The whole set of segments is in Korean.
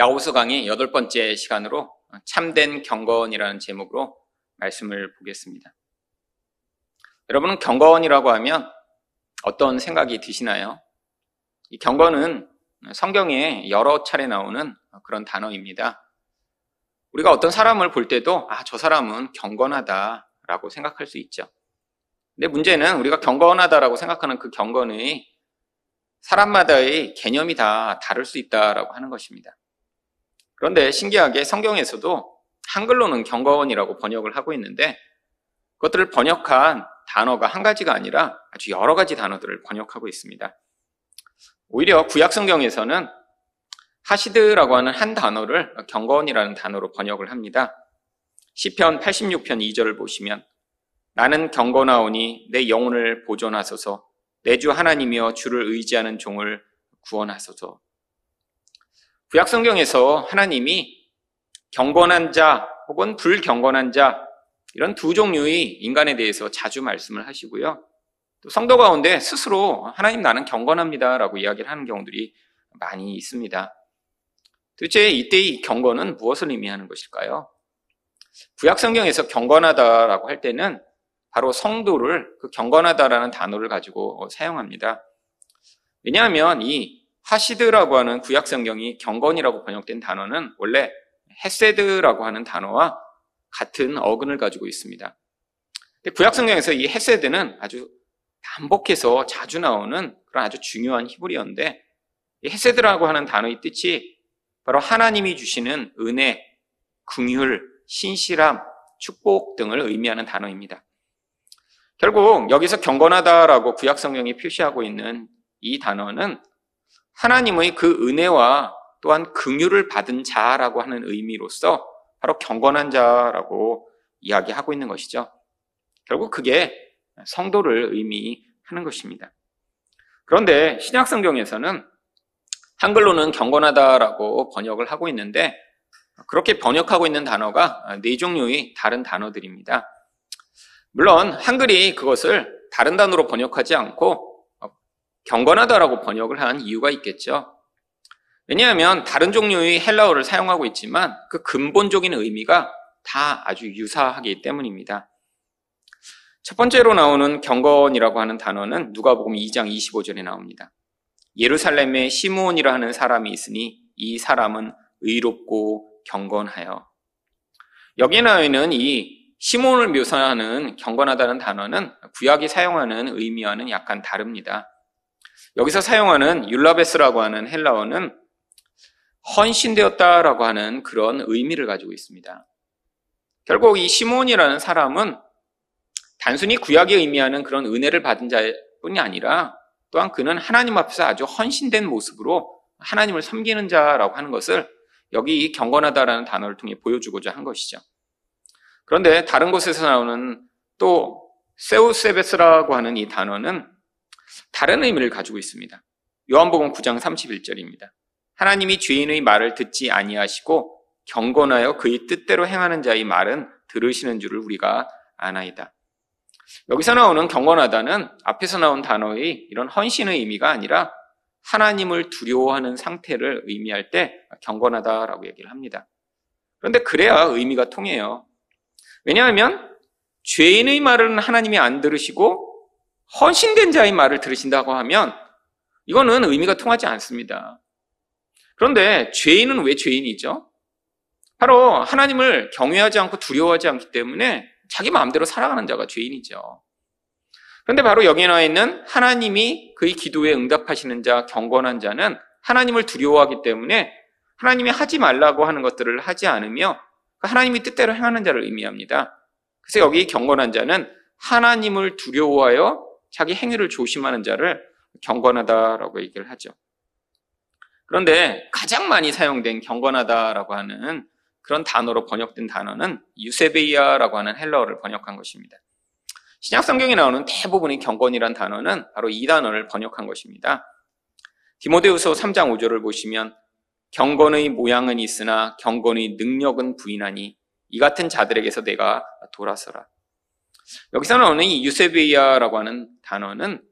야호수 강의 여덟 번째 시간으로 참된 경건이라는 제목으로 말씀을 보겠습니다. 여러분은 경건이라고 하면 어떤 생각이 드시나요? 이 경건은 성경에 여러 차례 나오는 그런 단어입니다. 우리가 어떤 사람을 볼 때도 아, 저 사람은 경건하다라고 생각할 수 있죠. 근데 문제는 우리가 경건하다라고 생각하는 그 경건의 사람마다의 개념이 다 다를 수 있다라고 하는 것입니다. 그런데 신기하게 성경에서도 한글로는 경건이라고 번역을 하고 있는데 그것들을 번역한 단어가 한 가지가 아니라 아주 여러 가지 단어들을 번역하고 있습니다. 오히려 구약 성경에서는 하시드라고 하는 한 단어를 경건이라는 단어로 번역을 합니다. 시편 86편 2절을 보시면 나는 경건하오니 내 영혼을 보존하소서 내 주 하나님이여 주를 의지하는 종을 구원하소서. 구약 성경에서 하나님이 경건한 자 혹은 불경건한 자 이런 두 종류의 인간에 대해서 자주 말씀을 하시고요. 또 성도 가운데 스스로 하나님 나는 경건합니다라고 이야기를 하는 경우들이 많이 있습니다. 도대체 이때의 경건은 무엇을 의미하는 것일까요? 구약 성경에서 경건하다라고 할 때는 바로 성도를 그 경건하다라는 단어를 가지고 사용합니다. 왜냐하면 이 하시드라고 하는 구약 성경이 경건이라고 번역된 단어는 원래 헤세드라고 하는 단어와 같은 어근을 가지고 있습니다. 구약 성경에서 이 헤세드는 아주 반복해서 자주 나오는 그런 아주 중요한 히브리어인데 이 헤세드라고 하는 단어의 뜻이 바로 하나님이 주시는 은혜, 긍휼, 신실함, 축복 등을 의미하는 단어입니다. 결국 여기서 경건하다라고 구약 성경이 표시하고 있는 이 단어는 하나님의 그 은혜와 또한 긍휼을 받은 자라고 하는 의미로서 바로 경건한 자라고 이야기하고 있는 것이죠. 결국 그게 성도를 의미하는 것입니다. 그런데 신약 성경에서는 한글로는 경건하다라고 번역을 하고 있는데 그렇게 번역하고 있는 단어가 네 종류의 다른 단어들입니다. 물론 한글이 그것을 다른 단어로 번역하지 않고 경건하다라고 번역을 한 이유가 있겠죠. 왜냐하면 다른 종류의 헬라어를 사용하고 있지만 그 근본적인 의미가 다 아주 유사하기 때문입니다. 첫 번째로 나오는 경건이라고 하는 단어는 누가복음 2장 25절에 나옵니다. 예루살렘에 시므온이라 하는 사람이 있으니 이 사람은 의롭고 경건하여. 여기에 나와 있는 이 시몬을 묘사하는 경건하다는 단어는 구약이 사용하는 의미와는 약간 다릅니다. 여기서 사용하는 율라베스라고 하는 헬라어는 헌신되었다라고 하는 그런 의미를 가지고 있습니다. 결국 이 시몬이라는 사람은 단순히 구약이 의미하는 그런 은혜를 받은 자뿐이 아니라 또한 그는 하나님 앞에서 아주 헌신된 모습으로 하나님을 섬기는 자라고 하는 것을 여기 경건하다라는 단어를 통해 보여주고자 한 것이죠. 그런데 다른 곳에서 나오는 또 세우세베스라고 하는 이 단어는 다른 의미를 가지고 있습니다. 요한복음 9장 31절입니다. 하나님이 죄인의 말을 듣지 아니하시고 경건하여 그의 뜻대로 행하는 자의 말은 들으시는 줄을 우리가 아나이다. 여기서 나오는 경건하다는 앞에서 나온 단어의 이런 헌신의 의미가 아니라 하나님을 두려워하는 상태를 의미할 때 경건하다라고 얘기를 합니다. 그런데 그래야 의미가 통해요. 왜냐하면 죄인의 말은 하나님이 안 들으시고 헌신된 자의 말을 들으신다고 하면 이거는 의미가 통하지 않습니다. 그런데 죄인은 왜 죄인이죠? 바로 하나님을 경외하지 않고 두려워하지 않기 때문에 자기 마음대로 살아가는 자가 죄인이죠. 그런데 바로 여기에 나와 있는 하나님이 그의 기도에 응답하시는 자, 경건한 자는 하나님을 두려워하기 때문에 하나님이 하지 말라고 하는 것들을 하지 않으며 그 하나님이 뜻대로 행하는 자를 의미합니다. 그래서 여기 경건한 자는 하나님을 두려워하여 자기 행위를 조심하는 자를 경건하다라고 얘기를 하죠. 그런데 가장 많이 사용된 경건하다라고 하는 그런 단어로 번역된 단어는 유세베이아라고 하는 헬라어를 번역한 것입니다. 신약 성경에 나오는 대부분의 경건이란 단어는 바로 이 단어를 번역한 것입니다. 디모데후서 3장 5절을 보시면 경건의 모양은 있으나 경건의 능력은 부인하니 이 같은 자들에게서 내가 돌아서라. 여기서 나오는 이 유세베이아라고 하는 단어는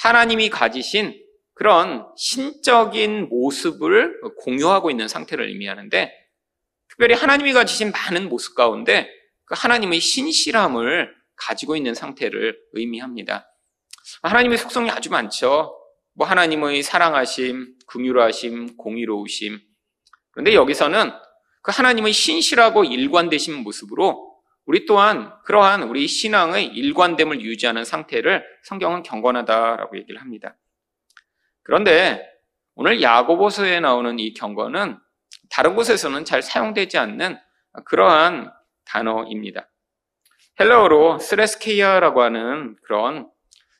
하나님이 가지신 그런 신적인 모습을 공유하고 있는 상태를 의미하는데 특별히 하나님이 가지신 많은 모습 가운데 그 하나님의 신실함을 가지고 있는 상태를 의미합니다. 하나님의 속성이 아주 많죠. 뭐 하나님의 사랑하심, 긍휼하심, 공의로우심. 그런데 여기서는 그 하나님의 신실하고 일관되신 모습으로 우리 또한 그러한 우리 신앙의 일관됨을 유지하는 상태를 성경은 경건하다라고 얘기를 합니다. 그런데 오늘 야고보서에 나오는 이 경건은 다른 곳에서는 잘 사용되지 않는 그러한 단어입니다. 헬라어로 스레스케이아라고 하는 그런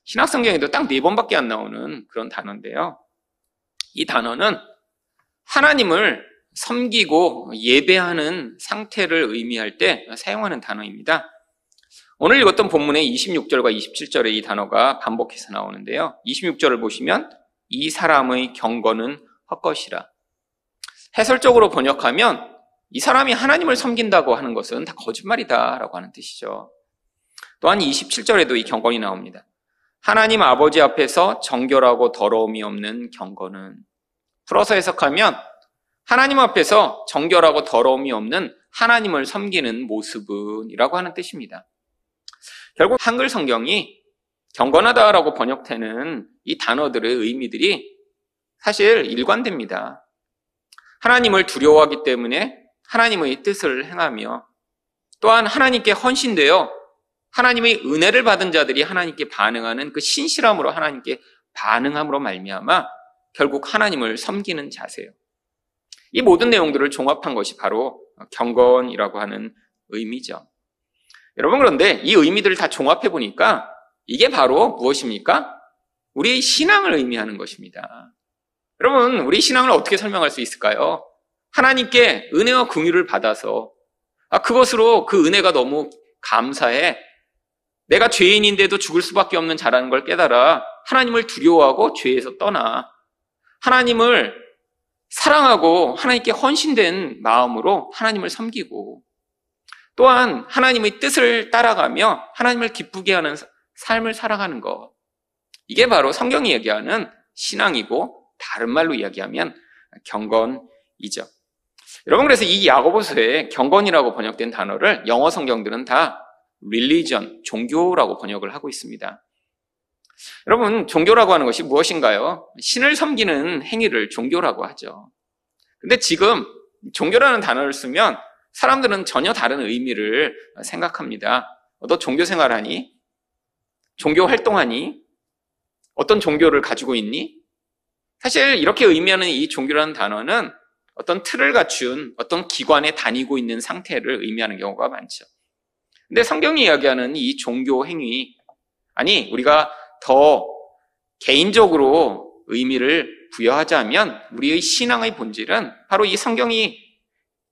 신학 성경에도 딱 네 번밖에 안 나오는 그런 단어인데요. 이 단어는 하나님을 섬기고 예배하는 상태를 의미할 때 사용하는 단어입니다. 오늘 읽었던 본문의 26절과 27절에 이 단어가 반복해서 나오는데요. 26절을 보시면 이 사람의 경건은 헛것이라. 해설적으로 번역하면 이 사람이 하나님을 섬긴다고 하는 것은 다 거짓말이다라고 하는 뜻이죠. 또한 27절에도 이 경건이 나옵니다. 하나님 아버지 앞에서 정결하고 더러움이 없는 경건은 풀어서 해석하면 하나님 앞에서 정결하고 더러움이 없는 하나님을 섬기는 모습은이라고 하는 뜻입니다. 결국 한글 성경이 경건하다라고 번역되는 이 단어들의 의미들이 사실 일관됩니다. 하나님을 두려워하기 때문에 하나님의 뜻을 행하며 또한 하나님께 헌신되어 하나님의 은혜를 받은 자들이 하나님께 반응하는 그 신실함으로 하나님께 반응함으로 말미암아 결국 하나님을 섬기는 자세요. 이 모든 내용들을 종합한 것이 바로 경건이라고 하는 의미죠. 여러분 그런데 이 의미들을 다 종합해 보니까 이게 바로 무엇입니까? 우리 신앙을 의미하는 것입니다. 여러분, 우리 신앙을 어떻게 설명할 수 있을까요? 하나님께 은혜와 긍휼을 받아서 아, 그것으로 그 은혜가 너무 감사해. 내가 죄인인데도 죽을 수밖에 없는 자라는 걸 깨달아 하나님을 두려워하고 죄에서 떠나 하나님을 사랑하고 하나님께 헌신된 마음으로 하나님을 섬기고 또한 하나님의 뜻을 따라가며 하나님을 기쁘게 하는 삶을 살아가는 것. 이게 바로 성경이 얘기하는 신앙이고 다른 말로 이야기하면 경건이죠. 여러분 그래서 이 야고보서에 경건이라고 번역된 단어를 영어 성경들은 다 religion, 종교라고 번역을 하고 있습니다. 여러분 종교라고 하는 것이 무엇인가요? 신을 섬기는 행위를 종교라고 하죠. 근데 지금 종교라는 단어를 쓰면 사람들은 전혀 다른 의미를 생각합니다. 너 종교 생활하니? 종교 활동하니? 어떤 종교를 가지고 있니? 사실 이렇게 의미하는 이 종교라는 단어는 어떤 틀을 갖춘 어떤 기관에 다니고 있는 상태를 의미하는 경우가 많죠. 근데 성경이 이야기하는 이 종교 행위, 아니, 우리가 더 개인적으로 의미를 부여하자면 우리의 신앙의 본질은 바로 이 성경이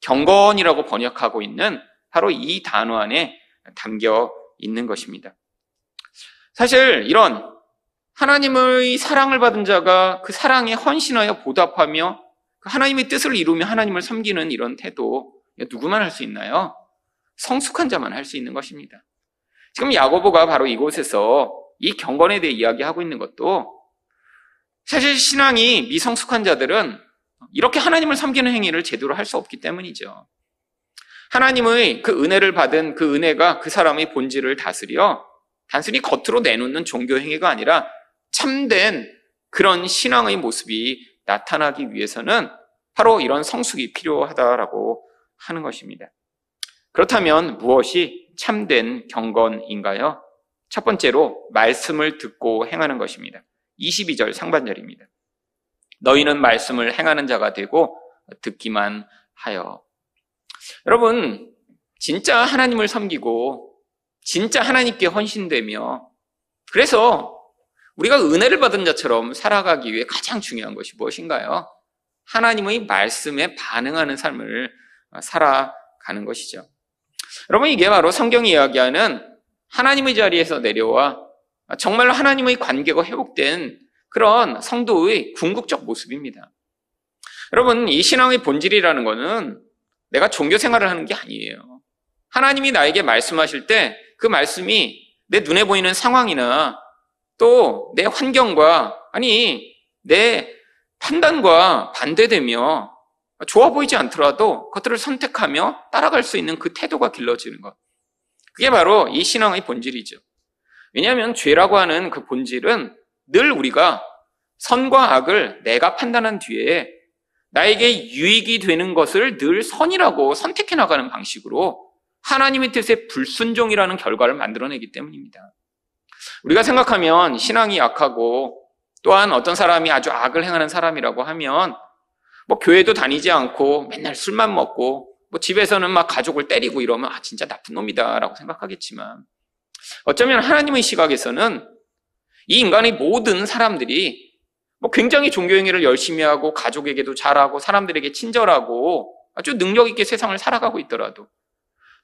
경건이라고 번역하고 있는 바로 이 단어 안에 담겨 있는 것입니다. 사실 이런 하나님의 사랑을 받은 자가 그 사랑에 헌신하여 보답하며 그 하나님의 뜻을 이루며 하나님을 섬기는 이런 태도 누구만 할 수 있나요? 성숙한 자만 할 수 있는 것입니다. 지금 야고보가 바로 이곳에서 이 경건에 대해 이야기하고 있는 것도 사실 신앙이 미성숙한 자들은 이렇게 하나님을 섬기는 행위를 제대로 할 수 없기 때문이죠. 하나님의 그 은혜를 받은 그 은혜가 그 사람의 본질을 다스려 단순히 겉으로 내놓는 종교 행위가 아니라 참된 그런 신앙의 모습이 나타나기 위해서는 바로 이런 성숙이 필요하다라고 하는 것입니다. 그렇다면 무엇이 참된 경건인가요? 첫 번째로 말씀을 듣고 행하는 것입니다. 22절 상반절입니다. 너희는 말씀을 행하는 자가 되고 듣기만 하여. 여러분, 진짜 하나님을 섬기고 진짜 하나님께 헌신되며 그래서 우리가 은혜를 받은 자처럼 살아가기 위해 가장 중요한 것이 무엇인가요? 하나님의 말씀에 반응하는 삶을 살아가는 것이죠. 여러분, 이게 바로 성경이 이야기하는 하나님의 자리에서 내려와 정말로 하나님의 관계가 회복된 그런 성도의 궁극적 모습입니다. 여러분, 이 신앙의 본질이라는 것은 내가 종교 생활을 하는 게 아니에요. 하나님이 나에게 말씀하실 때 그 말씀이 내 눈에 보이는 상황이나 또 내 환경과 아니 내 판단과 반대되며 좋아 보이지 않더라도 그것들을 선택하며 따라갈 수 있는 그 태도가 길러지는 것. 그게 바로 이 신앙의 본질이죠. 왜냐하면 죄라고 하는 그 본질은 늘 우리가 선과 악을 내가 판단한 뒤에 나에게 유익이 되는 것을 늘 선이라고 선택해 나가는 방식으로 하나님의 뜻에 불순종이라는 결과를 만들어내기 때문입니다. 우리가 생각하면 신앙이 약하고 또한 어떤 사람이 아주 악을 행하는 사람이라고 하면 뭐 교회도 다니지 않고 맨날 술만 먹고 뭐 집에서는 막 가족을 때리고 이러면 아 진짜 나쁜 놈이다라고 생각하겠지만 어쩌면 하나님의 시각에서는 이 인간의 모든 사람들이 뭐 굉장히 종교 행위를 열심히 하고 가족에게도 잘하고 사람들에게 친절하고 아주 능력 있게 세상을 살아가고 있더라도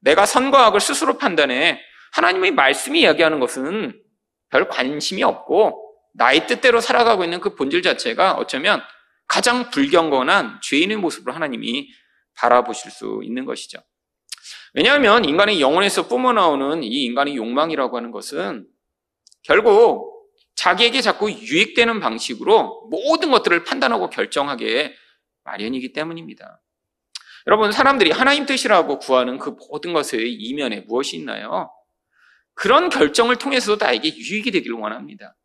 내가 선과 악을 스스로 판단해 하나님의 말씀이 이야기하는 것은 별 관심이 없고 나의 뜻대로 살아가고 있는 그 본질 자체가 어쩌면 가장 불경건한 죄인의 모습으로 하나님이 바라보실 수 있는 것이죠. 왜냐하면 인간의 영혼에서 뿜어나오는 이 인간의 욕망이라고 하는 것은 결국 자기에게 자꾸 유익되는 방식으로 모든 것들을 판단하고 결정하게 마련이기 때문입니다. 여러분, 사람들이 하나님 뜻이라고 구하는 그 모든 것의 이면에 무엇이 있나요? 그런 결정을 통해서도 나에게 유익이 되기를 원합니다.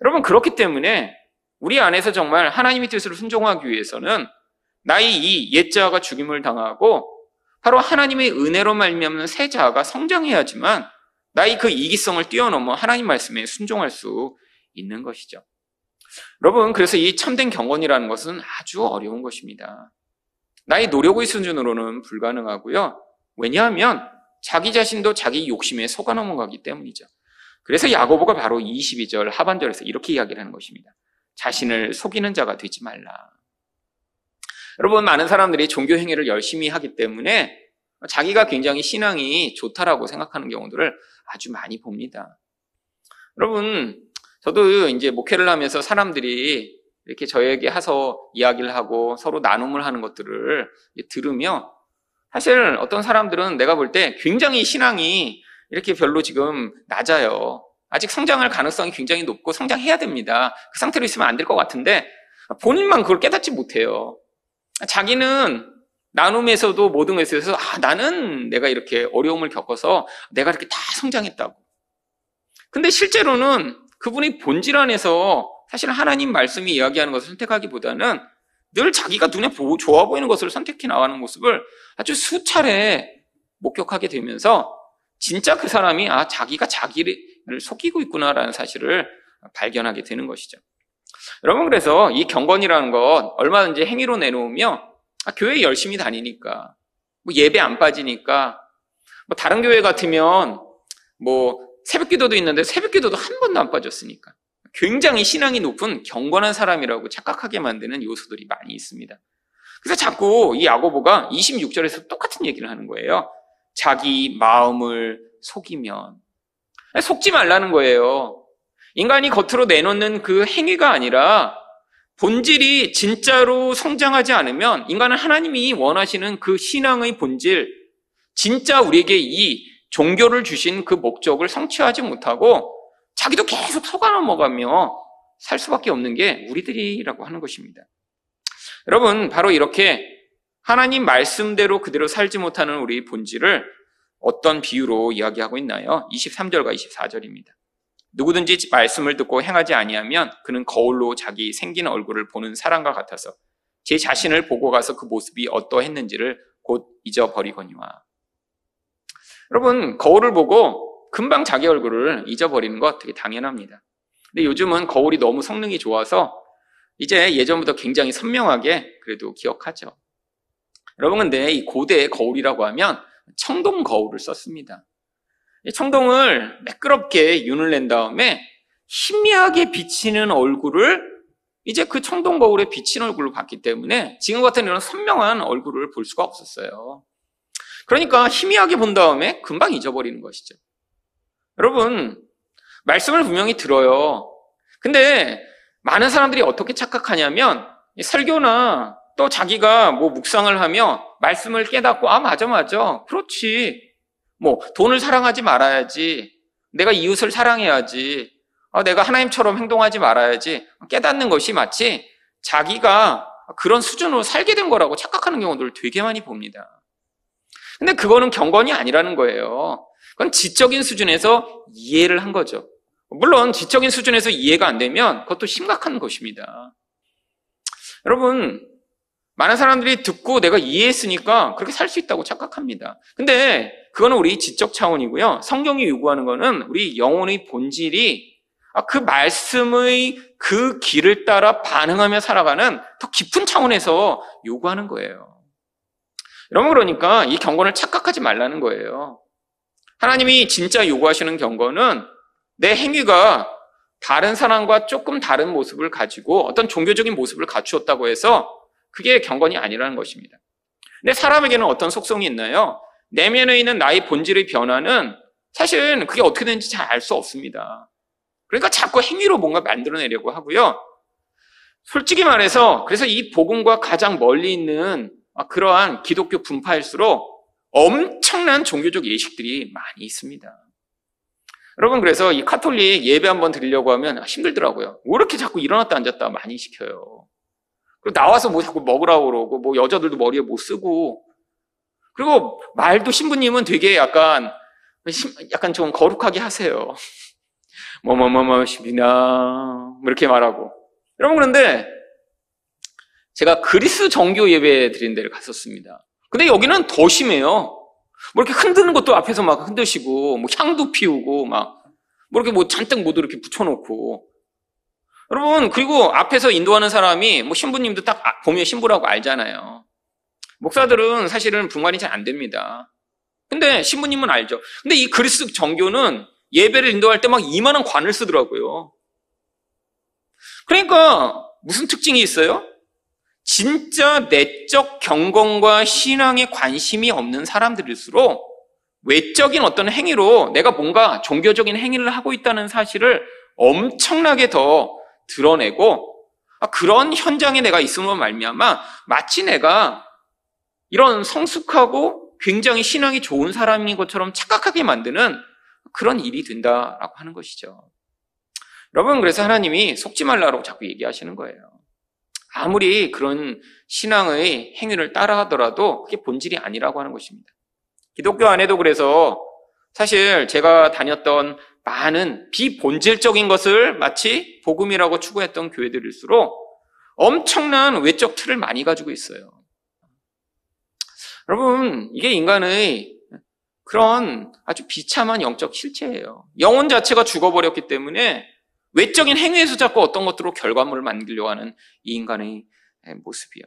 여러분, 그렇기 때문에 우리 안에서 정말 하나님의 뜻을 순종하기 위해서는 나의 이 옛자가 죽임을 당하고 바로 하나님의 은혜로 말미암는 새 자아가 성장해야지만 나의 그 이기성을 뛰어넘어 하나님 말씀에 순종할 수 있는 것이죠. 여러분, 그래서 이 참된 경건이라는 것은 아주 어려운 것입니다. 나의 노력의 수준으로는 불가능하고요. 왜냐하면 자기 자신도 자기 욕심에 속아 넘어가기 때문이죠. 그래서 야고보가 바로 22절 하반절에서 이렇게 이야기를 하는 것입니다. 자신을 속이는 자가 되지 말라. 여러분, 많은 사람들이 종교 행위를 열심히 하기 때문에 자기가 굉장히 신앙이 좋다라고 생각하는 경우들을 아주 많이 봅니다. 여러분, 저도 이제 목회를 하면서 사람들이 이렇게 저에게 해서 이야기를 하고 서로 나눔을 하는 것들을 들으며 사실 어떤 사람들은 내가 볼 때 굉장히 신앙이 이렇게 별로 지금 낮아요. 아직 성장할 가능성이 굉장히 높고 성장해야 됩니다. 그 상태로 있으면 안 될 것 같은데 본인만 그걸 깨닫지 못해요. 자기는 나눔에서도 모든 것에서 아, 나는 내가 이렇게 어려움을 겪어서 내가 이렇게 다 성장했다고. 근데 실제로는 그분이 본질 안에서 사실 하나님 말씀이 이야기하는 것을 선택하기보다는 늘 자기가 눈에 좋아 보이는 것을 선택해 나가는 모습을 아주 수차례 목격하게 되면서 진짜 그 사람이 아 자기가 자기를 속이고 있구나라는 사실을 발견하게 되는 것이죠. 여러분 그래서 이 경건이라는 것 얼마든지 행위로 내놓으며 아, 교회 열심히 다니니까 뭐 예배 안 빠지니까 뭐 다른 교회 같으면 뭐 새벽기도도 있는데 새벽기도도 한 번도 안 빠졌으니까 굉장히 신앙이 높은 경건한 사람이라고 착각하게 만드는 요소들이 많이 있습니다. 그래서 자꾸 이 야고보가 26절에서 똑같은 얘기를 하는 거예요. 자기 마음을 속이면 속지 말라는 거예요. 인간이 겉으로 내놓는 그 행위가 아니라 본질이 진짜로 성장하지 않으면 인간은 하나님이 원하시는 그 신앙의 본질, 진짜 우리에게 이 종교를 주신 그 목적을 성취하지 못하고 자기도 계속 속아 넘어가며 살 수밖에 없는 게 우리들이라고 하는 것입니다. 여러분, 바로 이렇게 하나님 말씀대로 그대로 살지 못하는 우리 본질을 어떤 비유로 이야기하고 있나요? 23절과 24절입니다. 누구든지 말씀을 듣고 행하지 아니하면 그는 거울로 자기 생긴 얼굴을 보는 사람과 같아서 제 자신을 보고 가서 그 모습이 어떠했는지를 곧 잊어버리거니와. 여러분, 거울을 보고 금방 자기 얼굴을 잊어버리는 것 되게 당연합니다. 근데 요즘은 거울이 너무 성능이 좋아서 이제 예전부터 굉장히 선명하게 그래도 기억하죠. 여러분, 근데 이 고대의 거울이라고 하면 청동 거울을 썼습니다. 청동을 매끄럽게 윤을 낸 다음에 희미하게 비치는 얼굴을 이제 그 청동 거울에 비친 얼굴로 봤기 때문에 지금 같은 이런 선명한 얼굴을 볼 수가 없었어요. 그러니까 희미하게 본 다음에 금방 잊어버리는 것이죠. 여러분, 말씀을 분명히 들어요. 근데 많은 사람들이 어떻게 착각하냐면 설교나 또 자기가 뭐 묵상을 하며 말씀을 깨닫고 아 맞아 맞아 그렇지 뭐 돈을 사랑하지 말아야지 내가 이웃을 사랑해야지 어, 내가 하나님처럼 행동하지 말아야지 깨닫는 것이 마치 자기가 그런 수준으로 살게 된 거라고 착각하는 경우들을 되게 많이 봅니다. 근데 그거는 경건이 아니라는 거예요. 그건 지적인 수준에서 이해를 한 거죠. 물론 지적인 수준에서 이해가 안 되면 그것도 심각한 것입니다. 여러분, 많은 사람들이 듣고 내가 이해했으니까 그렇게 살 수 있다고 착각합니다. 근데 그거는 우리 지적 차원이고요. 성경이 요구하는 거는 우리 영혼의 본질이 아, 그 말씀의 그 길을 따라 반응하며 살아가는 더 깊은 차원에서 요구하는 거예요. 여러분 그러니까 이 경건을 착각하지 말라는 거예요. 하나님이 진짜 요구하시는 경건은 내 행위가 다른 사람과 조금 다른 모습을 가지고 어떤 종교적인 모습을 갖추었다고 해서 그게 경건이 아니라는 것입니다. 근데 사람에게는 어떤 속성이 있나요? 내면에 있는 나의 본질의 변화는 사실은 그게 어떻게 되는지 잘 알 수 없습니다. 그러니까 자꾸 행위로 뭔가 만들어내려고 하고요. 솔직히 말해서 그래서 이 복음과 가장 멀리 있는 그러한 기독교 분파일수록 엄청난 종교적 예식들이 많이 있습니다. 여러분 그래서 이 카톨릭 예배 한번 드리려고 하면 힘들더라고요. 왜 이렇게 자꾸 일어났다 앉았다 많이 시켜요. 그리고 나와서 뭐 자꾸 먹으라고 그러고 뭐 여자들도 머리에 못 쓰고 그리고 말도 신부님은 되게 약간 약간 좀 거룩하게 하세요. 뭐뭐뭐뭐십이나 뭐 이렇게 말하고 여러분 그런데 제가 그리스 정교 예배 드린 데를 갔었습니다. 근데 여기는 더 심해요. 뭐 이렇게 흔드는 것도 앞에서 막 흔드시고 뭐 향도 피우고 막 뭐 이렇게 뭐 잔뜩 모두 이렇게 붙여놓고 여러분 그리고 앞에서 인도하는 사람이 뭐 신부님도 딱 아, 보면 신부라고 알잖아요. 목사들은 사실은 분간이 잘 안 됩니다. 근데 신부님은 알죠. 근데 이 그리스 정교는 예배를 인도할 때 막 이만한 관을 쓰더라고요. 그러니까 무슨 특징이 있어요? 진짜 내적 경건과 신앙에 관심이 없는 사람들일수록 외적인 어떤 행위로 내가 뭔가 종교적인 행위를 하고 있다는 사실을 엄청나게 더 드러내고 아, 그런 현장에 내가 있으면 말미암아 마치 내가 이런 성숙하고 굉장히 신앙이 좋은 사람인 것처럼 착각하게 만드는 그런 일이 된다라고 하는 것이죠. 여러분 그래서 하나님이 속지 말라고 자꾸 얘기하시는 거예요. 아무리 그런 신앙의 행위를 따라 하더라도 그게 본질이 아니라고 하는 것입니다. 기독교 안에도 그래서 사실 제가 다녔던 많은 비본질적인 것을 마치 복음이라고 추구했던 교회들일수록 엄청난 외적 틀을 많이 가지고 있어요. 여러분, 이게 인간의 그런 아주 비참한 영적 실체예요. 영혼 자체가 죽어버렸기 때문에 외적인 행위에서 자꾸 어떤 것들로 결과물을 만들려고 하는 이 인간의 모습이요.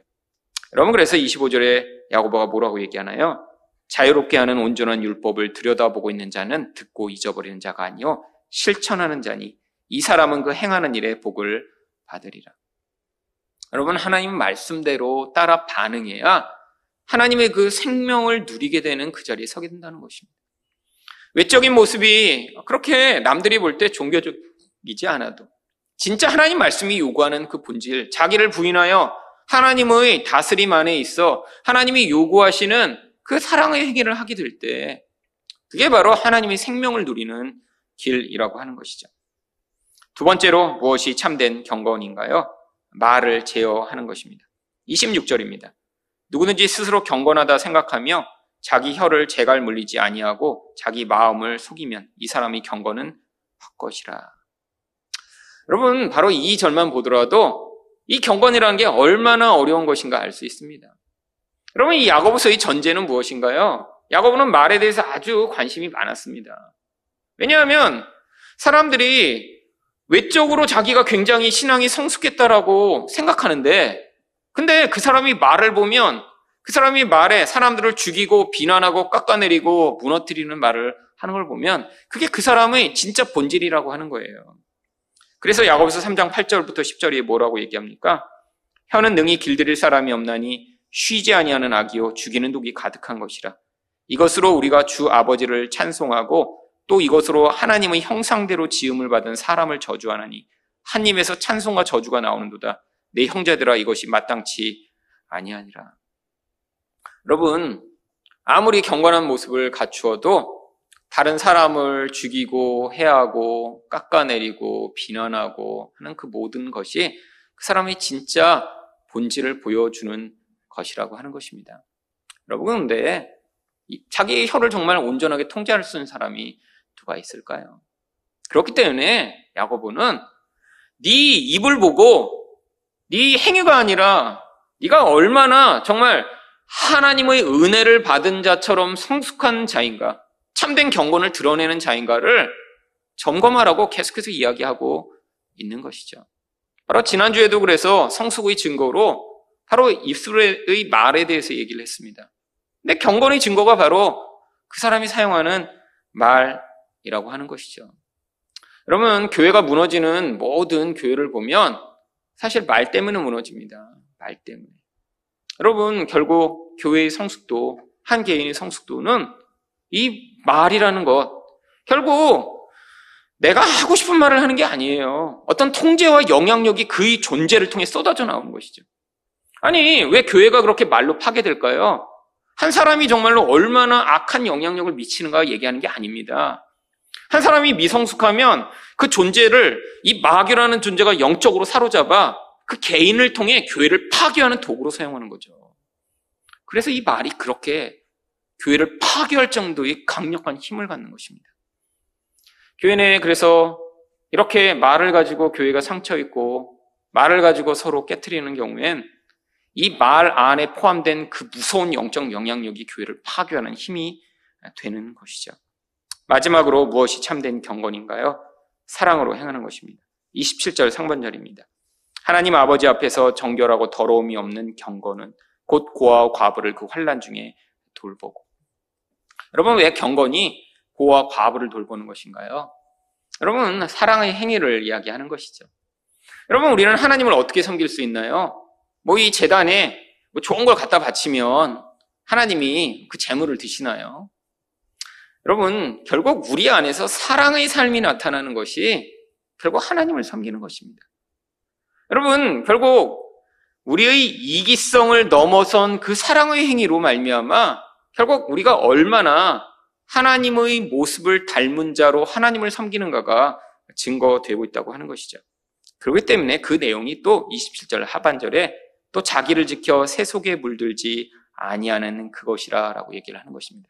여러분 그래서 25절에 야고보가 뭐라고 얘기하나요? 자유롭게 하는 온전한 율법을 들여다보고 있는 자는 듣고 잊어버리는 자가 아니요 실천하는 자니 이 사람은 그 행하는 일에 복을 받으리라. 여러분 하나님 말씀대로 따라 반응해야 하나님의 그 생명을 누리게 되는 그 자리에 서게 된다는 것입니다. 외적인 모습이 그렇게 남들이 볼 때 종교적 이지 않아도 진짜 하나님 말씀이 요구하는 그 본질, 자기를 부인하여 하나님의 다스림 안에 있어 하나님이 요구하시는 그 사랑의 행위를 하게 될 때 그게 바로 하나님의 생명을 누리는 길이라고 하는 것이죠. 두 번째로 무엇이 참된 경건인가요? 말을 제어하는 것입니다. 26절입니다. 누구든지 스스로 경건하다 생각하며 자기 혀를 재갈 물리지 아니하고 자기 마음을 속이면 이 사람이 경건은 헛것이라. 여러분, 바로 이 절만 보더라도 이 경건이라는 게 얼마나 어려운 것인가 알 수 있습니다. 여러분, 이 야고보서의 전제는 무엇인가요? 야고보는 말에 대해서 아주 관심이 많았습니다. 왜냐하면 사람들이 외적으로 자기가 굉장히 신앙이 성숙했다라고 생각하는데, 근데 그 사람이 말을 보면 그 사람이 말에 사람들을 죽이고 비난하고 깎아내리고 무너뜨리는 말을 하는 걸 보면 그게 그 사람의 진짜 본질이라고 하는 거예요. 그래서 야고보서 3장 8절부터 10절이 뭐라고 얘기합니까? 혀는 능히 길들일 사람이 없나니 쉬지 아니하는 악이요 죽이는 독이 가득한 것이라. 이것으로 우리가 주 아버지를 찬송하고 또 이것으로 하나님의 형상대로 지음을 받은 사람을 저주하나니 한 입에서 찬송과 저주가 나오는도다. 내 형제들아 이것이 마땅치 아니하니라. 여러분 아무리 경건한 모습을 갖추어도 다른 사람을 죽이고 해하고 깎아내리고 비난하고 하는 그 모든 것이 그 사람의 진짜 본질을 보여주는 것이라고 하는 것입니다. 여러분, 근데 자기 혀를 정말 온전하게 통제할 수 있는 사람이 누가 있을까요? 그렇기 때문에 야고보는 네 입을 보고 네 행위가 아니라 네가 얼마나 정말 하나님의 은혜를 받은 자처럼 성숙한 자인가, 참된 경건을 드러내는 자인가를 점검하라고 계속해서 이야기하고 있는 것이죠. 바로 지난주에도 그래서 성숙의 증거로 바로 입술의 말에 대해서 얘기를 했습니다. 근데 경건의 증거가 바로 그 사람이 사용하는 말이라고 하는 것이죠. 여러분, 교회가 무너지는 모든 교회를 보면 사실 말 때문에 무너집니다. 말 때문에. 여러분, 결국 교회의 성숙도, 한 개인의 성숙도는 이 말이라는 것, 결국 내가 하고 싶은 말을 하는 게 아니에요. 어떤 통제와 영향력이 그의 존재를 통해 쏟아져 나오는 것이죠. 아니, 왜 교회가 그렇게 말로 파괴될까요? 한 사람이 정말로 얼마나 악한 영향력을 미치는가 얘기하는 게 아닙니다. 한 사람이 미성숙하면 그 존재를 이 마귀라는 존재가 영적으로 사로잡아 그 개인을 통해 교회를 파괴하는 도구로 사용하는 거죠. 그래서 이 말이 그렇게 교회를 파괴할 정도의 강력한 힘을 갖는 것입니다. 교회 내에 그래서 이렇게 말을 가지고 교회가 상처 있고 말을 가지고 서로 깨뜨리는 경우엔 이 말 안에 포함된 그 무서운 영적 영향력이 교회를 파괴하는 힘이 되는 것이죠. 마지막으로 무엇이 참된 경건인가요? 사랑으로 행하는 것입니다. 27절 상반절입니다. 하나님 아버지 앞에서 정결하고 더러움이 없는 경건은 곧 고아와 과부를 그 환란 중에 돌보고. 여러분 왜 경건이 고아와 과부를 돌보는 것인가요? 여러분 사랑의 행위를 이야기하는 것이죠. 여러분 우리는 하나님을 어떻게 섬길 수 있나요? 뭐 이 재단에 뭐 좋은 걸 갖다 바치면 하나님이 그 재물을 드시나요? 여러분, 결국 우리 안에서 사랑의 삶이 나타나는 것이 결국 하나님을 섬기는 것입니다. 여러분, 결국 우리의 이기성을 넘어선 그 사랑의 행위로 말미암아 결국 우리가 얼마나 하나님의 모습을 닮은 자로 하나님을 섬기는가가 증거되고 있다고 하는 것이죠. 그렇기 때문에 그 내용이 또 27절 하반절에 또 자기를 지켜 세속에 물들지 아니하는 그것이라라고 얘기를 하는 것입니다.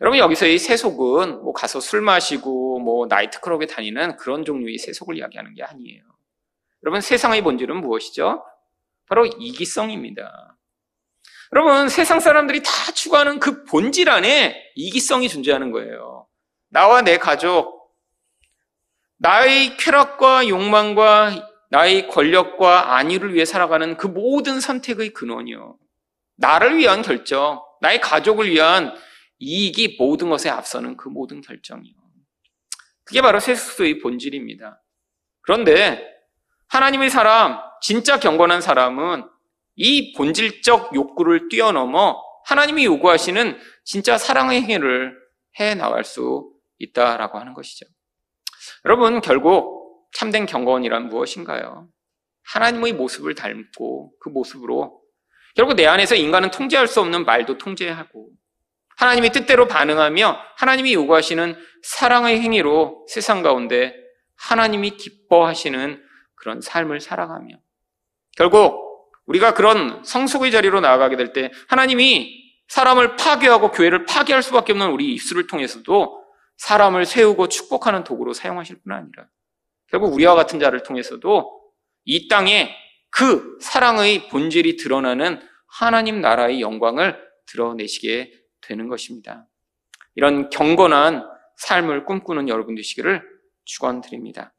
여러분 여기서 이 세속은 뭐 가서 술 마시고 뭐 나이트클럽에 다니는 그런 종류의 세속을 이야기하는 게 아니에요. 여러분 세상의 본질은 무엇이죠? 바로 이기성입니다. 여러분 세상 사람들이 다 추구하는 그 본질 안에 이기성이 존재하는 거예요. 나와 내 가족, 나의 쾌락과 욕망과 나의 권력과 안위를 위해 살아가는 그 모든 선택의 근원이요. 나를 위한 결정, 나의 가족을 위한 이익이 모든 것에 앞서는 그 모든 결정이요. 그게 바로 세속주의 본질입니다. 그런데 하나님의 사람, 진짜 경건한 사람은 이 본질적 욕구를 뛰어넘어 하나님이 요구하시는 진짜 사랑의 행위를 해 나갈 수 있다라고 하는 것이죠. 여러분, 결국 참된 경건이란 무엇인가요? 하나님의 모습을 닮고 그 모습으로 결국 내 안에서 인간은 통제할 수 없는 말도 통제하고 하나님의 뜻대로 반응하며 하나님이 요구하시는 사랑의 행위로 세상 가운데 하나님이 기뻐하시는 그런 삶을 살아가며 결국 우리가 그런 성숙의 자리로 나아가게 될 때 하나님이 사람을 파괴하고 교회를 파괴할 수밖에 없는 우리 입술을 통해서도 사람을 세우고 축복하는 도구로 사용하실 뿐 아니라 결국 우리와 같은 자를 통해서도 이 땅에 그 사랑의 본질이 드러나는 하나님 나라의 영광을 드러내시게 되는 것입니다. 이런 경건한 삶을 꿈꾸는 여러분 되시기를 축원드립니다.